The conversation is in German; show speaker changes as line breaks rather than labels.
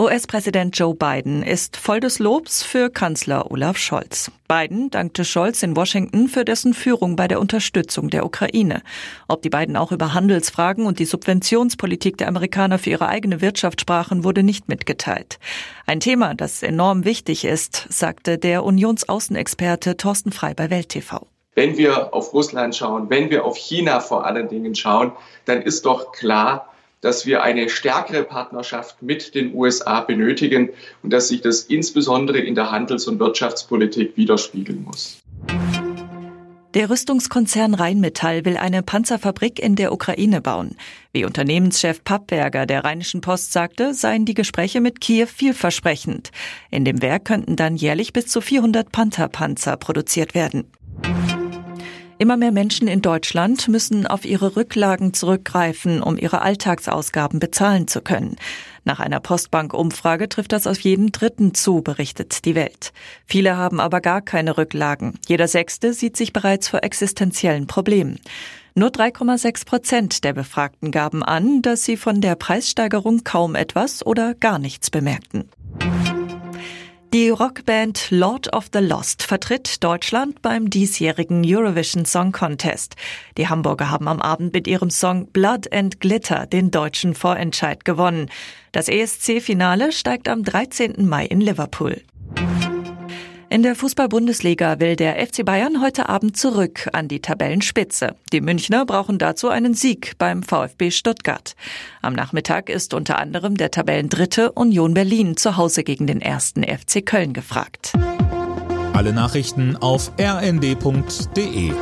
US-Präsident Joe Biden ist voll des Lobs für Kanzler Olaf Scholz. Biden dankte Scholz in Washington für dessen Führung bei der Unterstützung der Ukraine. Ob die beiden auch über Handelsfragen und die Subventionspolitik der Amerikaner für ihre eigene Wirtschaft sprachen, wurde nicht mitgeteilt. Ein Thema, das enorm wichtig ist, sagte der Unionsaußenexperte Thorsten Frei bei Welt TV.
Wenn wir auf Russland schauen, wenn wir auf China vor allen Dingen schauen, dann ist doch klar, dass wir eine stärkere Partnerschaft mit den USA benötigen und dass sich das insbesondere in der Handels- und Wirtschaftspolitik widerspiegeln muss.
Der Rüstungskonzern Rheinmetall will eine Panzerfabrik in der Ukraine bauen. Wie Unternehmenschef Pappberger der Rheinischen Post sagte, seien die Gespräche mit Kiew vielversprechend. In dem Werk könnten dann jährlich bis zu 400 Pantherpanzer produziert werden. Immer mehr Menschen in Deutschland müssen auf ihre Rücklagen zurückgreifen, um ihre Alltagsausgaben bezahlen zu können. Nach einer Postbank-Umfrage trifft das auf jeden Dritten zu, berichtet die Welt. Viele haben aber gar keine Rücklagen. Jeder Sechste sieht sich bereits vor existenziellen Problemen. Nur 3,6 Prozent der Befragten gaben an, dass sie von der Preissteigerung kaum etwas oder gar nichts bemerkten. Die Rockband Lord of the Lost vertritt Deutschland beim diesjährigen Eurovision Song Contest. Die Hamburger haben am Abend mit ihrem Song Blood and Glitter den deutschen Vorentscheid gewonnen. Das ESC-Finale steigt am 13. Mai in Liverpool. In der Fußball-Bundesliga will der FC Bayern heute Abend zurück an die Tabellenspitze. Die Münchner brauchen dazu einen Sieg beim VfB Stuttgart. Am Nachmittag ist unter anderem der Tabellendritte Union Berlin zu Hause gegen den ersten FC Köln gefragt.
Alle Nachrichten auf rnd.de